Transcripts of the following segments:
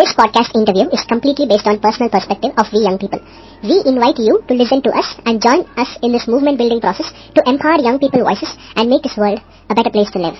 This podcast interview is completely based on personal perspective of we young people. We invite you to listen to us and join us in this movement building process to empower young people voices and make this world a better place to live.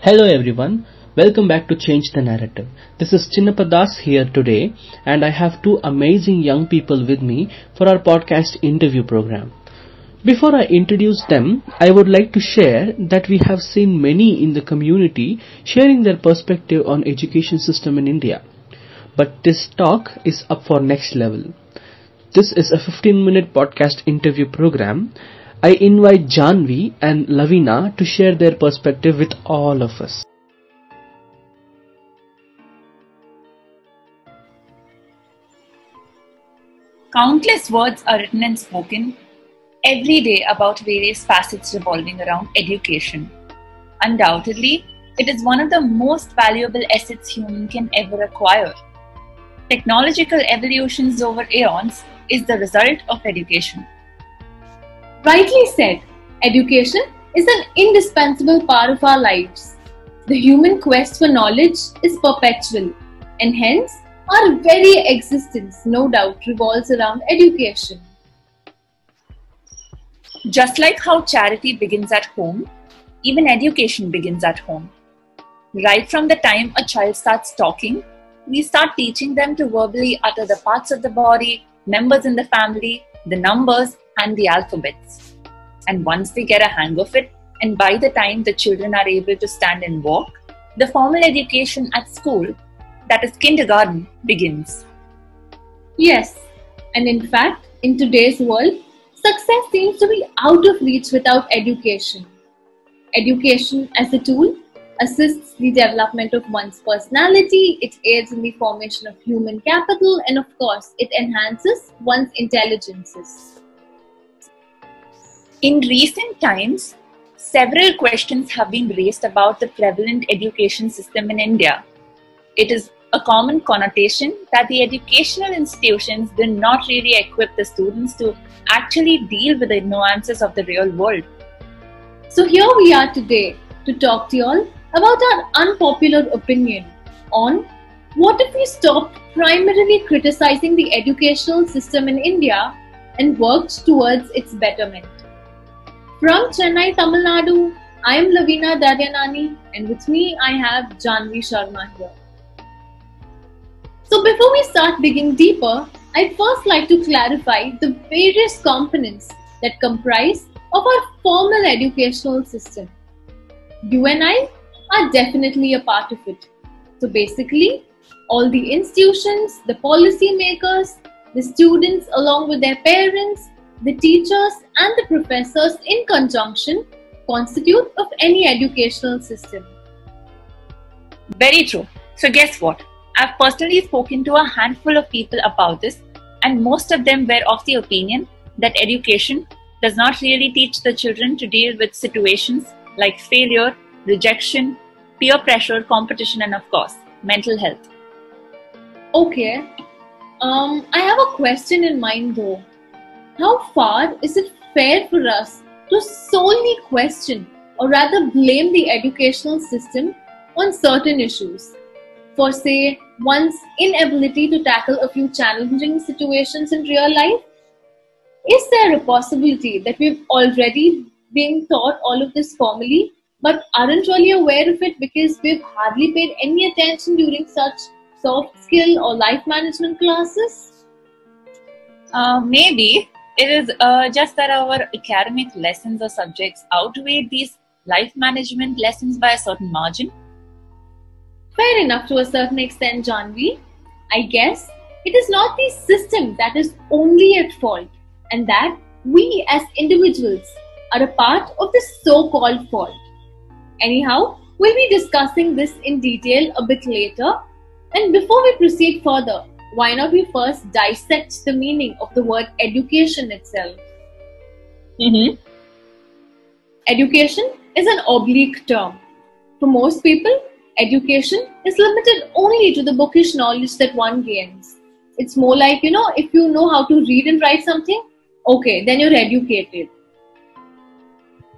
Hello everyone, welcome back to Change the Narrative. This is Chinnapadas here today and I have two amazing young people with me for our podcast interview program. Before I introduce them, I would like to share that we have seen many in the community sharing their perspective on education system in India. But this talk is up for next level. This is a 15 minute podcast interview program. I invite Janvi and Lavina to share their perspective with all of us. Countless words are written and spoken every day about various facets revolving around education. Undoubtedly, it is one of the most valuable assets human can ever acquire. Technological evolutions over eons is the result of education. Rightly said, education is an indispensable part of our lives. The human quest for knowledge is perpetual, and hence, our very existence, no doubt, revolves around education. Just like how charity begins at home, even education begins at home. Right from the time a child starts talking, we start teaching them to verbally utter the parts of the body, members in the family, the numbers, and the alphabets. And once they get a hang of it, and by the time the children are able to stand and walk, the formal education at school, that is kindergarten, begins. Yes, and in fact, in today's world, success seems to be out of reach without education. Education as a tool assists the development of one's personality, it aids in the formation of human capital, and of course, it enhances one's intelligences. In recent times, several questions have been raised about the prevalent education system in India. It is a common connotation that the educational institutions do not really equip the students to actually deal with the nuances of the real world. So, here we are today to talk to you all about our unpopular opinion on what if we stopped primarily criticizing the educational system in India and worked towards its betterment. From Chennai, Tamil Nadu, I am Lavina Daryanani, and with me I have Janvi Sharma here. So, before we start digging deeper, I'd first like to clarify the various components that comprise of our formal educational system. You and I are definitely a part of it. So basically, all the institutions, the policy makers, the students along with their parents, the teachers and the professors in conjunction constitute of any educational system. Very true. So guess what? I've personally spoken to a handful of people about this and most of them were of the opinion that education does not really teach the children to deal with situations like failure, rejection, peer pressure, competition, and of course, mental health. Okay, um, I have a question in mind though. How far is it fair for us to solely question or rather blame the educational system on certain issues? For, say, one's inability to tackle a few challenging situations in real life? Is there a possibility that we've already been taught all of this formally but aren't really aware of it because we've hardly paid any attention during such soft skill or life management classes? Uh, maybe it is uh, just that our academic lessons or subjects outweigh these life management lessons by a certain margin. Fair enough to a certain extent, Janvi. I guess it is not the system that is only at fault, and that we as individuals are a part of the so called fault. Anyhow, we'll be discussing this in detail a bit later. And before we proceed further, why not we first dissect the meaning of the word education itself? Mm-hmm. Education is an oblique term. For most people, education is limited only to the bookish knowledge that one gains. It's more like, you know, if you know how to read and write something, okay, then you're educated.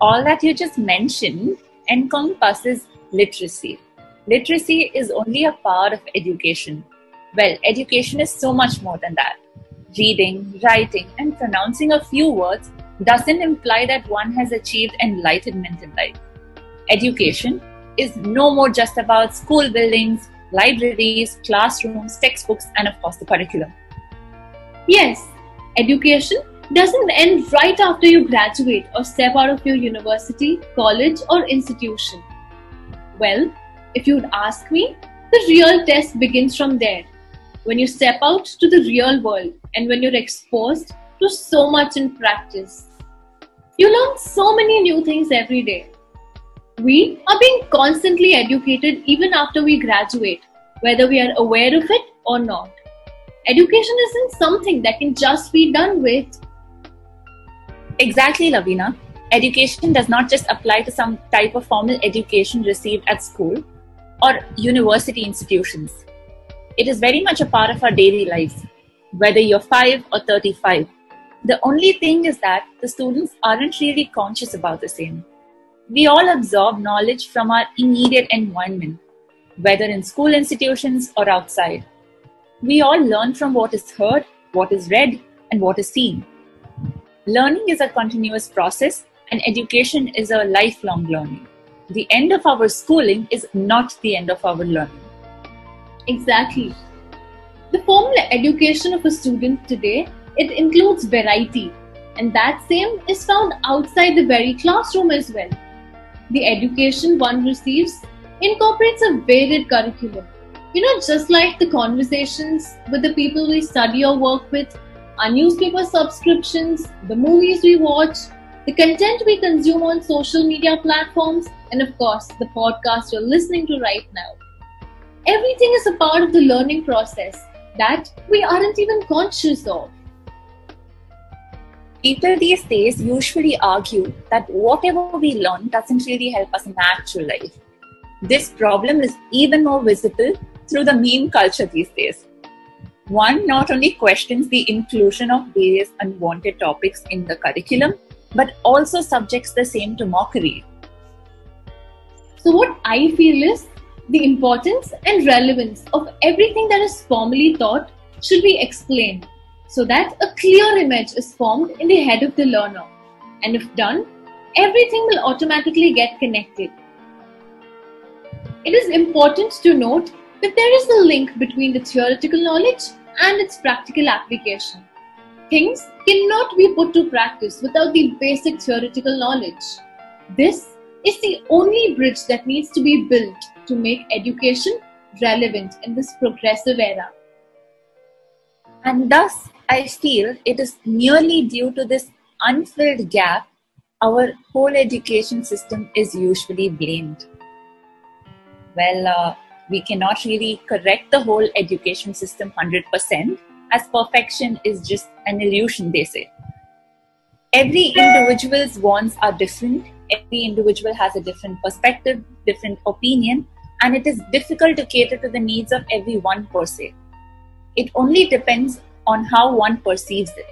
All that you just mentioned encompasses literacy. literacy is only a part of education. Well, education is so much more than that. Reading, writing, and pronouncing a few words doesn't imply that one has achieved enlightenment in life. Education is no more just about school buildings, libraries, classrooms, textbooks, and of course the curriculum. Yes, education doesn't end right after you graduate or step out of your university, college, or institution. Well, if you'd ask me, the real test begins from there. When you step out to the real world and when you're exposed to so much in practice. You learn so many new things every day. We are being constantly educated even after we graduate, whether we are aware of it or not. Education isn't something that can just be done with. Exactly, Lavina. Education does not just apply to some type of formal education received at school or university institutions. It is very much a part of our daily lives, whether you're 5 or 35. The only thing is that the students aren't really conscious about the same. We all absorb knowledge from our immediate environment, whether in school institutions or outside. We all learn from what is heard, what is read, and what is seen. Learning is a continuous process, and education is a lifelong learning. The end of our schooling is not the end of our learning. Exactly. The formal education of a student today, it includes variety, and that same is found outside the very classroom as well. The education one receives incorporates a varied curriculum. You know, just like the conversations with the people we study or work with, our newspaper subscriptions, the movies we watch, the content we consume on social media platforms, and of course, the podcast you're listening to right now. Everything is a part of the learning process that we aren't even conscious of. People these days usually argue that whatever we learn doesn't really help us in actual life. This problem is even more visible through the meme culture these days. One not only questions the inclusion of various unwanted topics in the curriculum, but also subjects the same to mockery. So, what I feel is the importance and relevance of everything that is formally taught should be explained so that a clear image is formed in the head of the learner. And if done, everything will automatically get connected. It is important to note that there is a link between the theoretical knowledge and its practical application. Things cannot be put to practice without the basic theoretical knowledge. This is the only bridge that needs to be built to make education relevant in this progressive era. And thus, I feel it is merely due to this unfilled gap our whole education system is usually blamed. Well, uh, we cannot really correct the whole education system 100%, as perfection is just an illusion, they say. Every individual's wants are different, every individual has a different perspective, different opinion, and it is difficult to cater to the needs of everyone per se. It only depends on how one perceives it.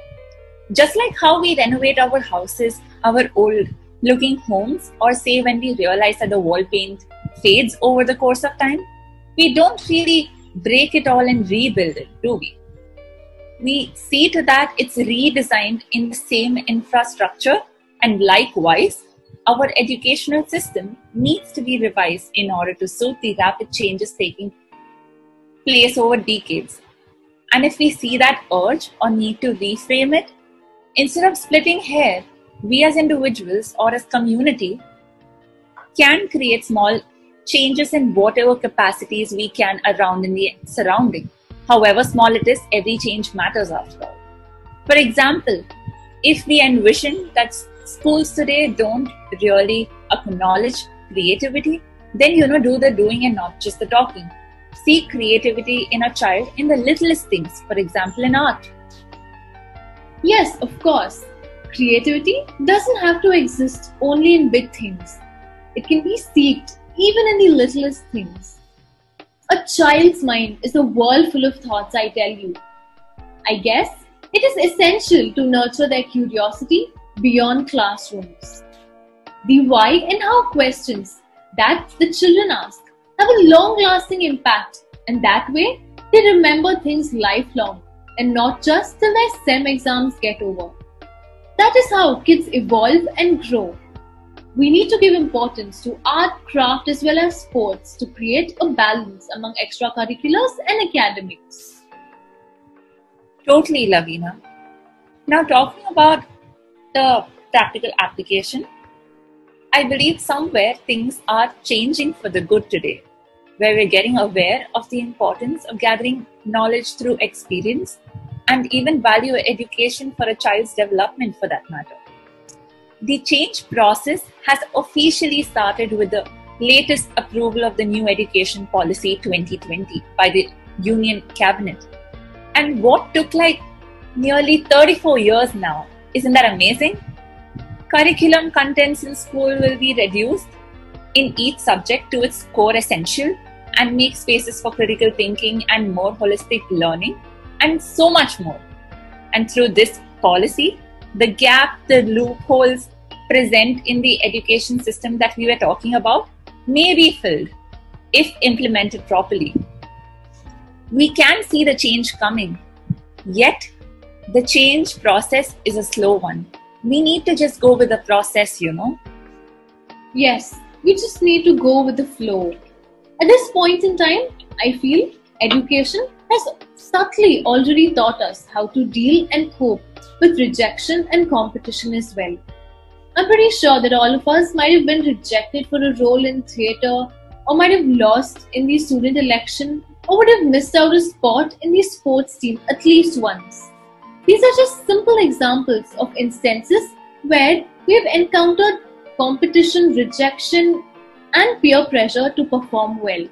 Just like how we renovate our houses, our old looking homes, or say when we realize that the wall paint fades over the course of time, we don't really break it all and rebuild it, do we? We see to that it's redesigned in the same infrastructure, and likewise, our educational system needs to be revised in order to suit the rapid changes taking place over decades. And if we see that urge or need to reframe it, instead of splitting hair, we as individuals or as community can create small changes in whatever capacities we can around in the surrounding. However small it is, every change matters after all. For example, if we envision that schools today don't really acknowledge creativity, then you know, do the doing and not just the talking. See creativity in a child in the littlest things, for example, in art. Yes, of course. Creativity doesn't have to exist only in big things. It can be seeked even in the littlest things. A child's mind is a world full of thoughts, I tell you. I guess it is essential to nurture their curiosity beyond classrooms. The why and how questions that the children ask have a long lasting impact, and that way they remember things lifelong and not just till their SEM exams get over. That is how kids evolve and grow. We need to give importance to art, craft, as well as sports to create a balance among extracurriculars and academics. Totally, Lavina. Now, talking about the practical application, I believe somewhere things are changing for the good today, where we're getting aware of the importance of gathering knowledge through experience and even value education for a child's development for that matter. The change process has officially started with the latest approval of the new Education Policy 2020 by the Union Cabinet. And what took like nearly 34 years now. Isn't that amazing? Curriculum contents in school will be reduced in each subject to its core essential and make spaces for critical thinking and more holistic learning and so much more. And through this policy, the gap, the loopholes present in the education system that we were talking about may be filled if implemented properly. We can see the change coming, yet, the change process is a slow one. We need to just go with the process, you know. Yes, we just need to go with the flow. At this point in time, I feel education has subtly already taught us how to deal and cope with rejection and competition as well. I'm pretty sure that all of us might have been rejected for a role in theatre, or might have lost in the student election, or would have missed out a spot in the sports team at least once. These are just simple examples of instances where we have encountered competition, rejection, and peer pressure to perform well.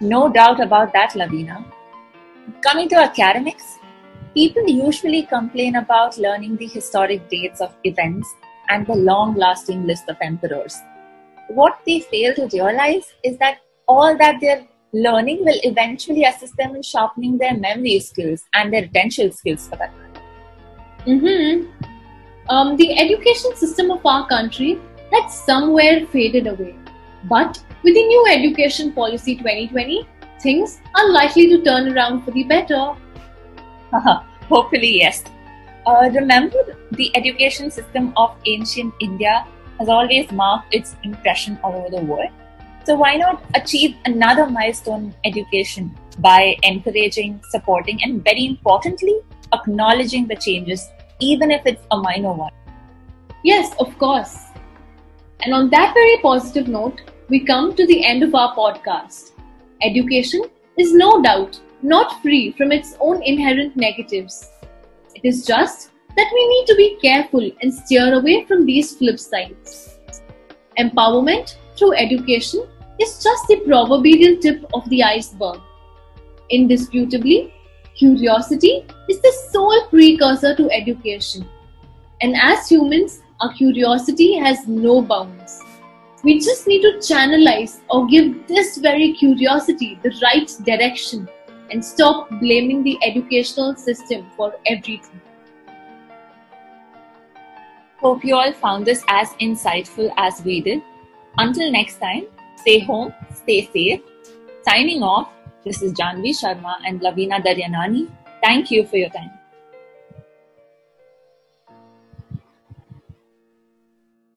No doubt about that, Lavina. Coming to academics, people usually complain about learning the historic dates of events and the long lasting list of emperors. What they fail to realize is that all that they're learning will eventually assist them in sharpening their memory skills and their retention skills for that matter. Mm-hmm. Um, the education system of our country had somewhere faded away. But with the new Education Policy 2020, things are likely to turn around for the better. Hopefully, yes. Uh, remember, the education system of ancient India has always marked its impression all over the world. So, why not achieve another milestone in education by encouraging, supporting, and very importantly, acknowledging the changes, even if it's a minor one? Yes, of course. And on that very positive note, we come to the end of our podcast. Education is no doubt not free from its own inherent negatives. It is just that we need to be careful and steer away from these flip sides. Empowerment through education is just the proverbial tip of the iceberg. Indisputably, curiosity is the sole precursor to education. And as humans, our curiosity has no bounds. We just need to channelize or give this very curiosity the right direction and stop blaming the educational system for everything. Hope you all found this as insightful as we did. Until next time, stay home, stay safe. Signing off, this is Janvi Sharma and Lavina Daryanani. Thank you for your time.